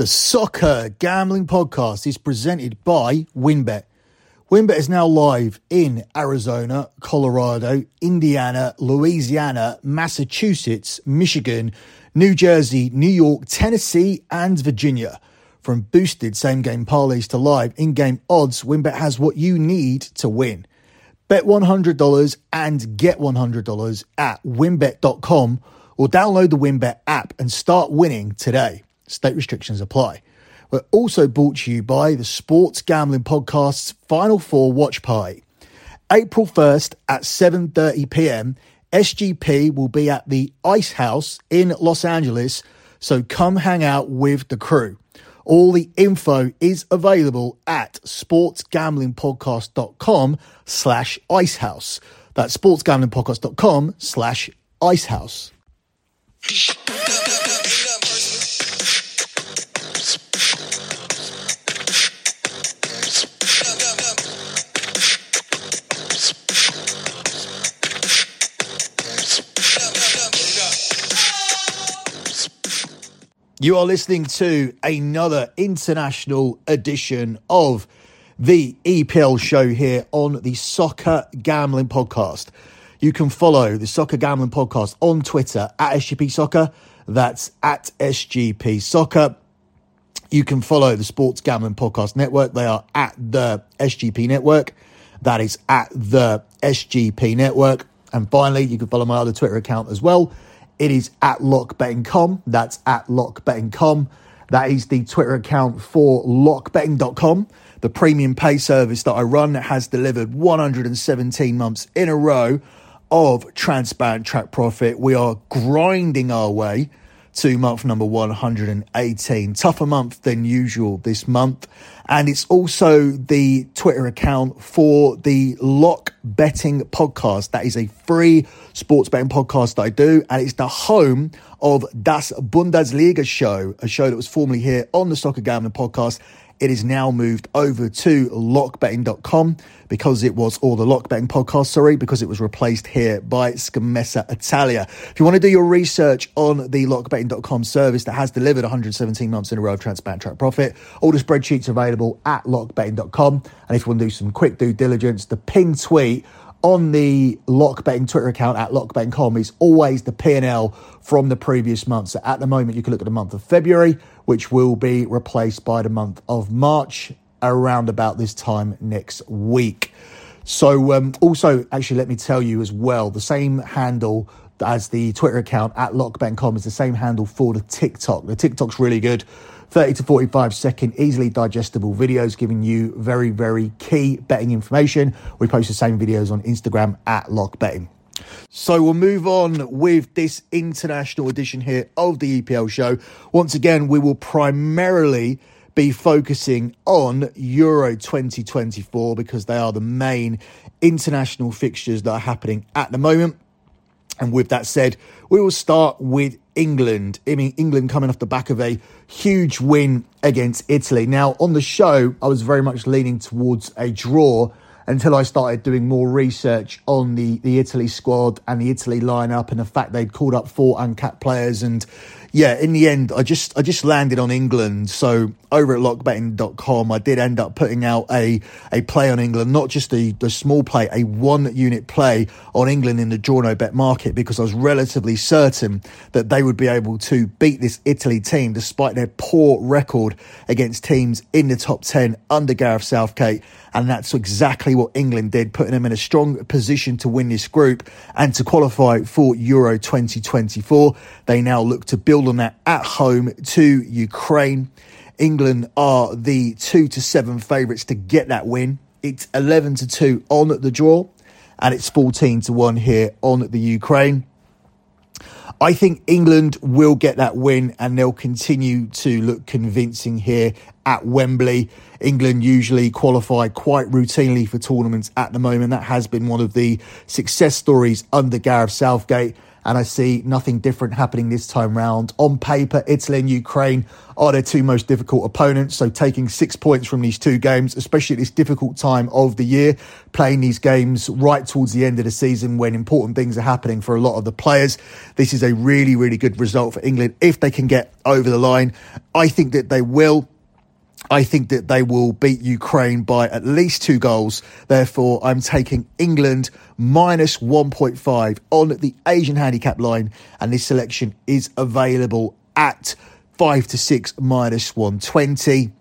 The Soccer Gambling Podcast is presented by WynnBET. WynnBET is now live in Arizona, Colorado, Indiana, Louisiana, Massachusetts, Michigan, New Jersey, New York, Tennessee, and Virginia. From boosted same game parlays to live in game odds, WynnBET has what you need to win. Bet $100 and get $100 at wynnbet.com or download the WynnBET app and start winning today. State restrictions apply. We're also brought to you by the Sports Gambling Podcast's Final Four Watch Party. April 1st at 7:30 p.m. SGP will be at the Ice House in Los Angeles, so come hang out with the crew. All the info is available at sportsgamblingpodcast.com slash icehouse. That's sportsgamblingpodcast.com slash icehouse. You are listening to another international edition of the EPL show here on the Soccer Gambling Podcast. You can follow the Soccer Gambling Podcast on Twitter at SGP Soccer. That's at SGP Soccer. You can follow the Sports Gambling Podcast Network. They are at the SGP Network. That is at the SGP Network. And finally, you can follow my other Twitter account as well it is at lockbetting.com. That's at lockbetting.com. That is the Twitter account for lockbetting.com, the premium pay service that I run has delivered 117 months in a row of transparent track profit. We are grinding our way to month number 118. Tougher month than usual this month. And it's also the Twitter account for the Lock Betting Podcast. That is a free sports betting podcast that I do. And it's the home of Das Bundesliga show, a show that was formerly here on the Soccer Gambling Podcast it is now moved over to lockbetting.com because it was, all the lockbetting podcast, sorry, because it was replaced here by Scommessa Italia. If you want to do your research on the lockbetting.com service that has delivered 117 months in a row of transparent track profit, all the spreadsheets available at lockbetting.com. And if you want to do some quick due diligence, the pin tweet on the lockbetting Twitter account at lockbetting.com is always the P&L from the previous month. So at the moment, you can look at the month of February, which will be replaced by the month of March around about this time next week. So um, also, actually, let me tell you as well, the same handle as the Twitter account at lockbetting.com is the same handle for the TikTok. The TikTok's really good. 30 to 45 second, easily digestible videos giving you very, very key betting information. We post the same videos on Instagram at Lock Betting. So we'll move on with this international edition here of the EPL show. Once again, we will primarily be focusing on Euro 2024 because they are the main international fixtures that are happening at the moment. And with that said, we will start with England. I mean, England coming off the back of a huge win against Italy. Now, on the show, I was very much leaning towards a draw until I started doing more research on the, the Italy squad and the Italy lineup and the fact they'd called up four uncapped players and yeah, in the end, I just I just landed on England. So over at lockbetting.com, I did end up putting out a a play on England, not just the small play, a one unit play on England in the draw no bet market because I was relatively certain that they would be able to beat this Italy team despite their poor record against teams in the top ten under Gareth Southgate. And that's exactly what England did, putting them in a strong position to win this group and to qualify for Euro 2024. They now look to build on that at home to Ukraine. England are the two to seven favourites to get that win. It's 11 to 2 on the draw, and it's 14 to 1 here on the Ukraine. I think England will get that win and they'll continue to look convincing here at Wembley. England usually qualify quite routinely for tournaments at the moment. That has been one of the success stories under Gareth Southgate. And I see nothing different happening this time round. On paper, Italy and Ukraine are their two most difficult opponents. So taking six points from these two games, especially at this difficult time of the year, playing these games right towards the end of the season when important things are happening for a lot of the players. This is a really, really good result for England if they can get over the line. I think that they will. I think that they will beat Ukraine by at least two goals. Therefore, I'm taking England minus 1.5 on the Asian handicap line, and this selection is available at 5 to 6 minus 120.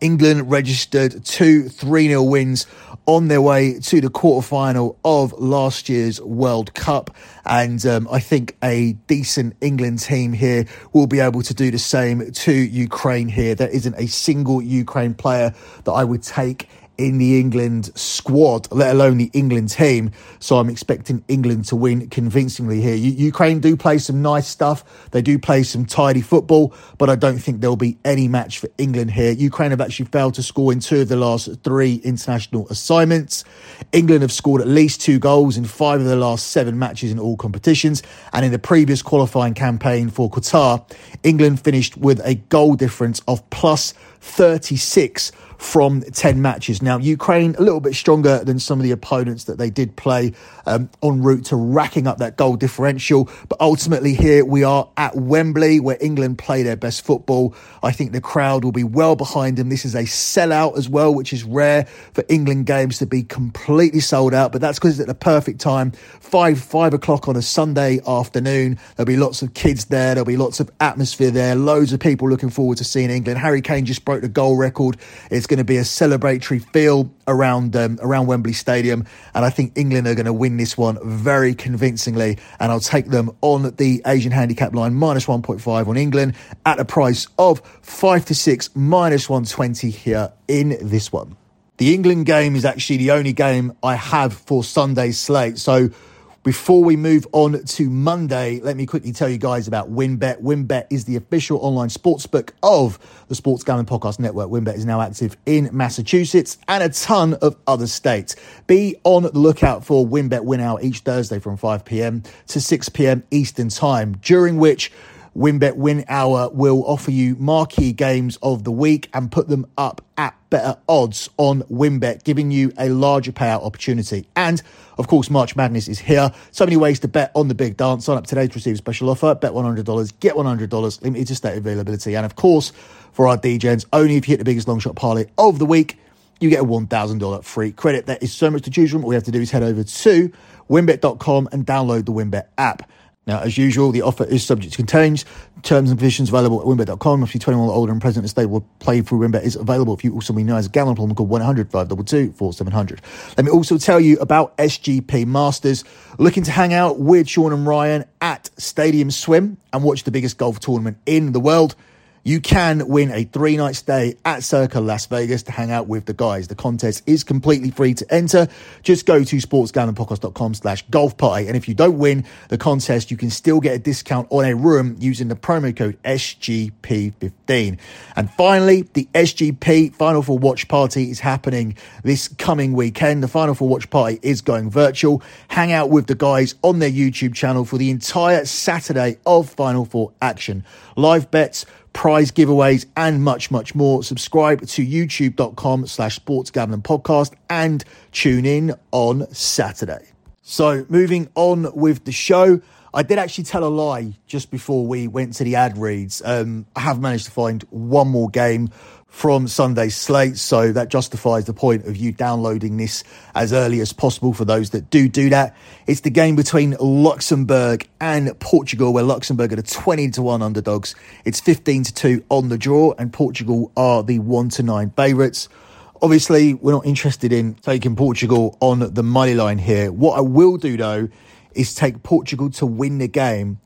England registered two 3 0 wins on their way to the quarterfinal of last year's World Cup. And um, I think a decent England team here will be able to do the same to Ukraine here. There isn't a single Ukraine player that I would take in the England squad, let alone the England team. So I'm expecting England to win convincingly here. U- Ukraine do play some nice stuff. They do play some tidy football, but I don't think there'll be any match for England here. Ukraine have actually failed to score in two of the last three international assignments. England have scored at least two goals in five of the last seven matches in all competitions. And in the previous qualifying campaign for Qatar, England finished with a goal difference of plus 36 from 10 matches. Now, Ukraine a little bit stronger than some of the opponents that they did play um, en route to racking up that goal differential. But ultimately, here we are at Wembley where England play their best football. I think the crowd will be well behind them. This is a sellout as well, which is rare for England games to be completely sold out. But that's because it's at the perfect time. Five, five o'clock on a Sunday afternoon. There'll be lots of kids there. There'll be lots of atmosphere there. Loads of people looking forward to seeing England. Harry Kane just broke the goal record. It's going to be a celebratory feel around um, around Wembley Stadium, and I think England are going to win this one very convincingly. And I'll take them on the Asian handicap line minus one point five on England at a price of five to six minus one twenty here in this one. The England game is actually the only game I have for Sunday's slate, so before we move on to Monday, let me quickly tell you guys about WynnBET. WynnBET is the official online sportsbook of the Sports Gambling Podcast Network. WynnBET is now active in Massachusetts and a ton of other states. Be on the lookout for WynnBET Win Hour each Thursday from 5 p.m. to 6 p.m. Eastern Time, during which WynnBET Win Hour will offer you marquee games of the week and put them up at better odds on WynnBET, giving you a larger payout opportunity. And of course, March Madness is here. So many ways to bet on the big dance. Sign up today to receive a special offer. Bet $100, get $100, limited to state availability. And of course, for our DJs, only if you hit the biggest long shot parlay of the week, you get a $1,000 free credit. There is so much to choose from. All we have to do is head over to wynnbet.com and download the WynnBET app. Now, as usual, the offer is subject to contains terms and conditions available at wynnbet.com. If you're 21 or older and present in will play through WynnBET is available. If you also be known as problem, call 100 522 4700. Let me also tell you about SGP Masters. Looking to hang out with Sean and Ryan at Stadium Swim and watch the biggest golf tournament in the world you can win a three night stay at Circa Las Vegas to hang out with the guys. The contest is completely free to enter. Just go to sportsgamblingpodcast.com slash golf party. And if you don't win the contest, you can still get a discount on a room using the promo code SGP15. And finally, the SGP Final Four Watch Party is happening this coming weekend. The Final Four Watch Party is going virtual. Hang out with the guys on their YouTube channel for the entire Saturday of Final Four action. Live bets, prize giveaways, and much, much more. Subscribe to youtube.com slash sports gambling podcast and tune in on Saturday. So moving on with the show. I did actually tell a lie just before we went to the ad reads. Um, I have managed to find one more game from Sunday's slate. So that justifies the point of you downloading this as early as possible for those that do do that. It's the game between Luxembourg and Portugal, where Luxembourg are the 20 to 1 underdogs. It's 15 to 2 on the draw, and Portugal are the 1 to 9 favourites. Obviously, we're not interested in taking Portugal on the money line here. What I will do though is take Portugal to win the game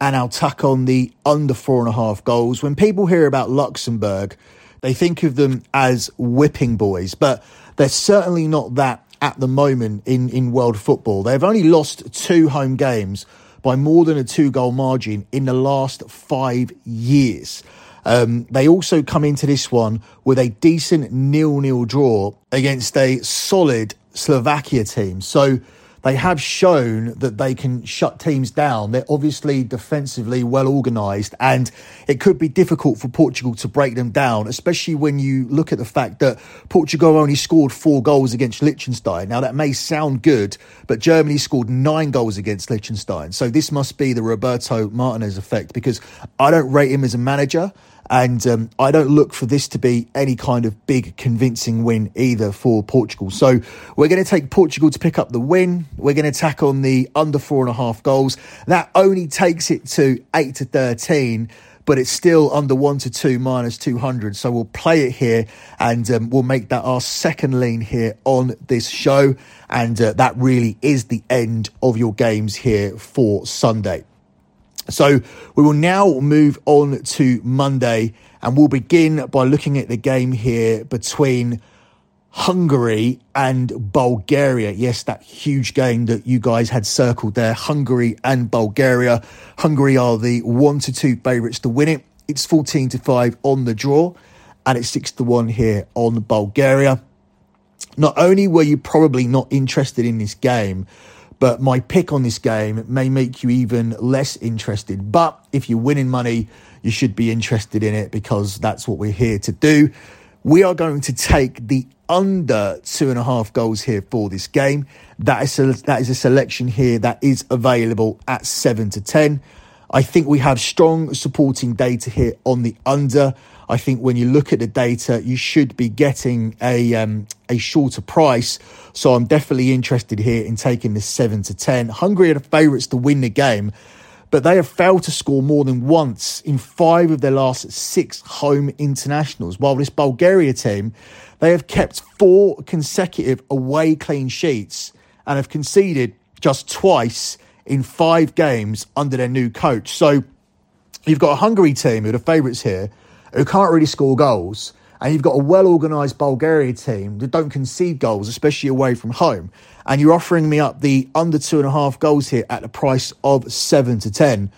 and I'll tuck on the under four and a half goals. When people hear about Luxembourg, they think of them as whipping boys, but they're certainly not that at the moment in, in world football. They've only lost two home games by more than a two goal margin in the last five years. Um, they also come into this one with a decent nil nil draw against a solid Slovakia team. So they have shown that they can shut teams down. They're obviously defensively well organised, and it could be difficult for Portugal to break them down, especially when you look at the fact that Portugal only scored four goals against Liechtenstein. Now, that may sound good, but Germany scored nine goals against Liechtenstein. So this must be the Roberto Martinez effect because I don't rate him as a manager. And um, I don't look for this to be any kind of big convincing win either for Portugal. So we're going to take Portugal to pick up the win. We're going to tack on the under four and a half goals. That only takes it to eight to 13 but it's still under one to two minus 200. So we'll play it here and um, we'll make that our second lean here on this show. And uh, that really is the end of your games here for Sunday. So we will now move on to Monday and we'll begin by looking at the game here between Hungary and Bulgaria. Yes, that huge game that you guys had circled there. Hungary and Bulgaria. Hungary are the one to two favourites to win it. It's 14 to 5 on the draw and it's 6 to 1 here on Bulgaria. Not only were you probably not interested in this game, but my pick on this game may make you even less interested. But if you're winning money, you should be interested in it because that's what we're here to do. We are going to take the under two and a half goals here for this game. That is a, that is a selection here that is available at seven to ten. I think we have strong supporting data here on the under. I think when you look at the data, you should be getting a um, a shorter price. So I'm definitely interested here in taking the seven to ten. Hungary are the favourites to win the game, but they have failed to score more than once in five of their last six home internationals. While this Bulgaria team, they have kept four consecutive away clean sheets and have conceded just twice in five games under their new coach. So you've got a Hungary team who are the favourites here who can't really score goals, and you've got a well organised Bulgaria team that don't concede goals, especially away from home, and you're offering me up the under two and a half goals here at the price of seven to ten,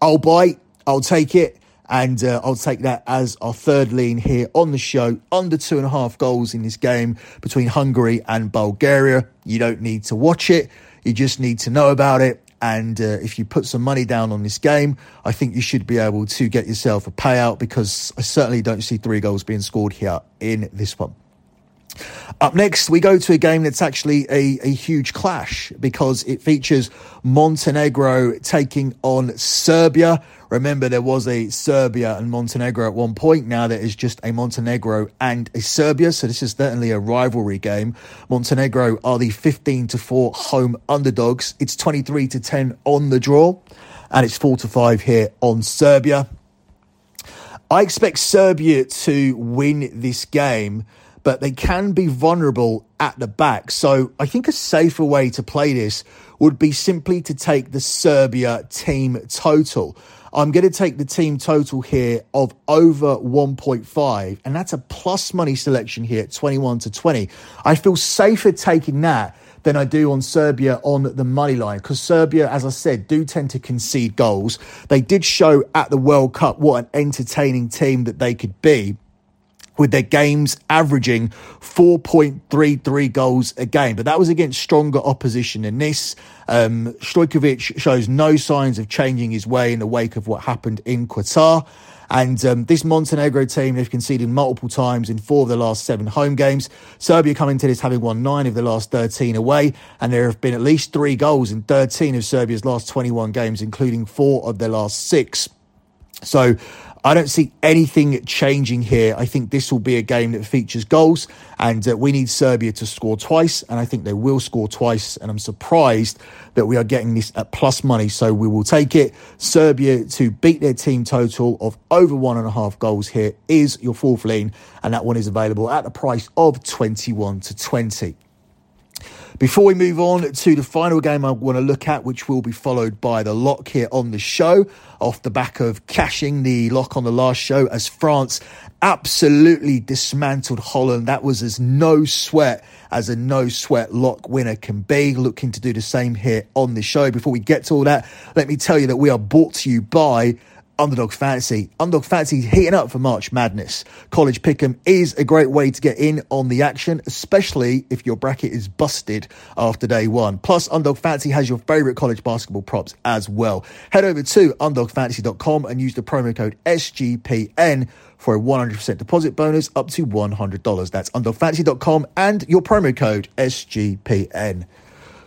I'll bite, I'll take it, and uh, I'll take that as our third lean here on the show. Under two and a half goals in this game between Hungary and Bulgaria. You don't need to watch it, you just need to know about it and uh, if you put some money down on this game, I think you should be able to get yourself a payout because I certainly don't see three goals being scored here in this one. Up next, we go to a game that's actually a, a huge clash because it features Montenegro taking on Serbia. Remember, there was a Serbia and Montenegro at one point. Now there is just a Montenegro and a Serbia. So this is certainly a rivalry game. Montenegro are the 15 to 4 home underdogs. It's 23 to 10 on the draw, and it's 4 to 5 here on Serbia. I expect Serbia to win this game but they can be vulnerable at the back. So I think a safer way to play this would be simply to take the Serbia team total. I'm going to take the team total here of over 1.5, and that's a plus money selection here at 21 to 20. I feel safer taking that than I do on Serbia on the money line because Serbia, as I said, do tend to concede goals. They did show at the World Cup what an entertaining team that they could be with their games averaging 4.33 goals a game. But that was against stronger opposition than this. Um, Stojkovic shows no signs of changing his way in the wake of what happened in Qatar. And um, this Montenegro team, they've conceded multiple times in four of the last seven home games. Serbia coming to this having won nine of the last 13 away. And there have been at least three goals in 13 of Serbia's last 21 games, including four of their last six. So I don't see anything changing here. I think this will be a game that features goals, and uh, we need Serbia to score twice, and I think they will score twice. And I'm surprised that we are getting this at plus money, so we will take it. Serbia to beat their team total of over one and a half goals here is your fourth lean, and that one is available at the price of 21 to 20. Before we move on to the final game I want to look at, which will be followed by the lock here on the show, off the back of cashing the lock on the last show as France absolutely dismantled Holland. That was as no sweat as a no sweat lock winner can be. Looking to do the same here on the show. Before we get to all that, let me tell you that we are brought to you by Underdog Fantasy. Underdog Fantasy heating up for March Madness. College Pick'em is a great way to get in on the action, especially if your bracket is busted after day one. Plus, Underdog Fantasy has your favorite college basketball props as well. Head over to underdogfantasy.com and use the promo code SGPN for a 100% deposit bonus up to $100. That's underdogfantasy.com and your promo code SGPN.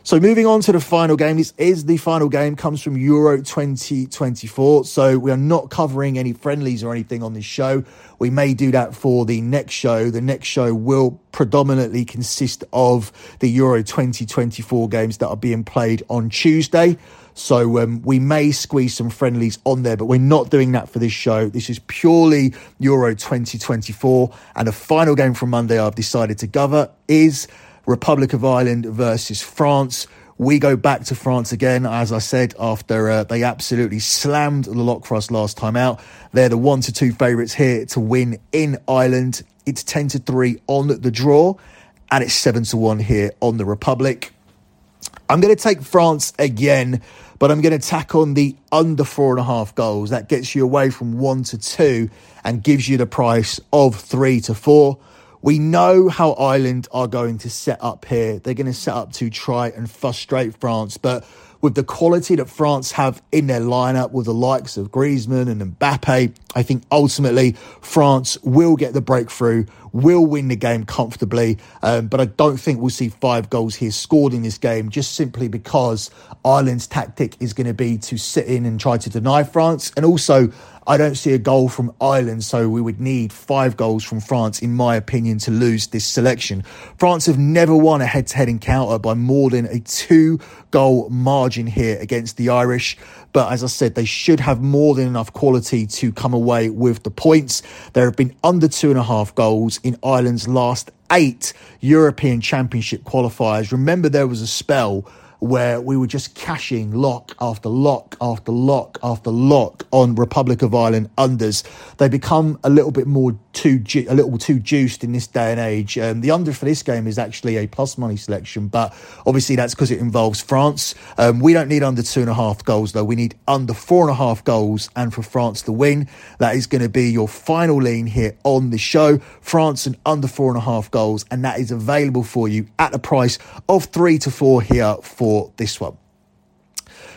So moving on to the final game. This is the final game, comes from Euro 2024. So we are not covering any friendlies or anything on this show. We may do that for the next show. The next show will predominantly consist of the Euro 2024 games that are being played on Tuesday. So um, we may squeeze some friendlies on there, but we're not doing that for this show. This is purely Euro 2024. And the final game from Monday I've decided to cover is Republic of Ireland versus France. We go back to France again, as I said, after uh, they absolutely slammed the lock for last time out. They're the one to two favourites here to win in Ireland. It's 10 to 3 on the draw, and it's 7 to 1 here on the Republic. I'm going to take France again, but I'm going to tack on the under four and a half goals. That gets you away from one to two and gives you the price of three to four. We know how Ireland are going to set up here. They're going to set up to try and frustrate France, but with the quality that France have in their lineup with the likes of Griezmann and Mbappe, I think ultimately France will get the breakthrough, will win the game comfortably. Um, but I don't think we'll see five goals here scored in this game just simply because Ireland's tactic is going to be to sit in and try to deny France. And also, I don't see a goal from Ireland, so we would need five goals from France, in my opinion, to lose this selection. France have never won a head to head encounter by more than a two goal margin here against the Irish. But as I said, they should have more than enough quality to come away with the points. There have been under two and a half goals in Ireland's last eight European Championship qualifiers. Remember, there was a spell where we were just cashing lock after lock after lock after lock on Republic of Ireland unders. They become a little bit more too ju- a little too juiced in this day and age. Um, the under for this game is actually a plus money selection, but obviously that's because it involves France. Um, we don't need under two and a half goals though. We need under four and a half goals, and for France to win, that is going to be your final lean here on the show. France and under four and a half goals, and that is available for you at the price of three to four here for this one.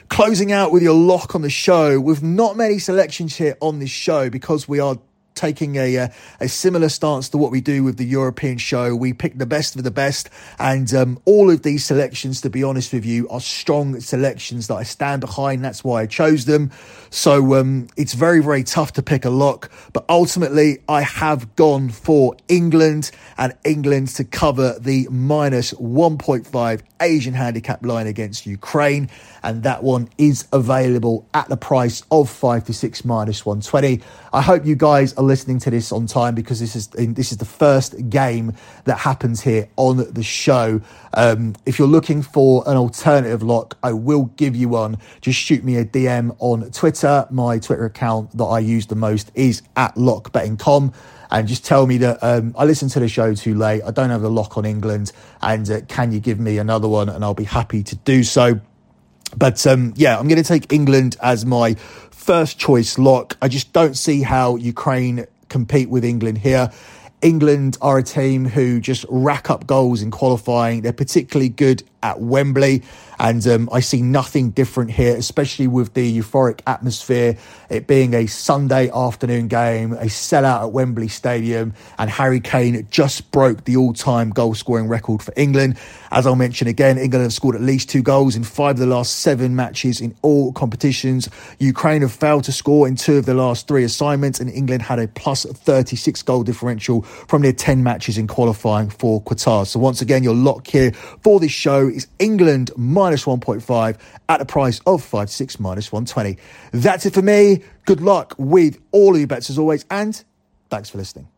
Closing out with your lock on the show. With not many selections here on this show because we are taking a, a, uh, a similar stance to what we do with the European show. We pick the best of the best, and um, all of these selections, to be honest with you, are strong selections that I stand behind. That's why I chose them. So um, it's very, very tough to pick a lock, but ultimately I have gone for England and England to cover the minus 1.5 Asian handicap line against Ukraine, and that one is available at the price of five to six minus 120. I hope you guys are listening to this on time because this is this is the first game that happens here on the show. Um, if you're looking for an alternative lock, I will give you one. Just shoot me a DM on Twitter. My Twitter account that I use the most is at lockbettingcom and just tell me that um, I listened to the show too late. I don't have a lock on England, and uh, can you give me another one? And I'll be happy to do so. But um, yeah, I'm going to take England as my first choice lock. I just don't see how Ukraine compete with England here. England are a team who just rack up goals in qualifying. They're particularly good at Wembley. And um, I see nothing different here, especially with the euphoric atmosphere, it being a Sunday afternoon game, a sellout at Wembley Stadium, and Harry Kane just broke the all time goal scoring record for England. As I'll mention again, England have scored at least two goals in five of the last seven matches in all competitions. Ukraine have failed to score in two of the last three assignments, and England had a plus 36 goal differential from their 10 matches in qualifying for Qatar. So, once again, your lock here for this show is England minus 1.5 at a price of 5 6 minus 120. That's it for me. Good luck with all of your bets as always, and thanks for listening.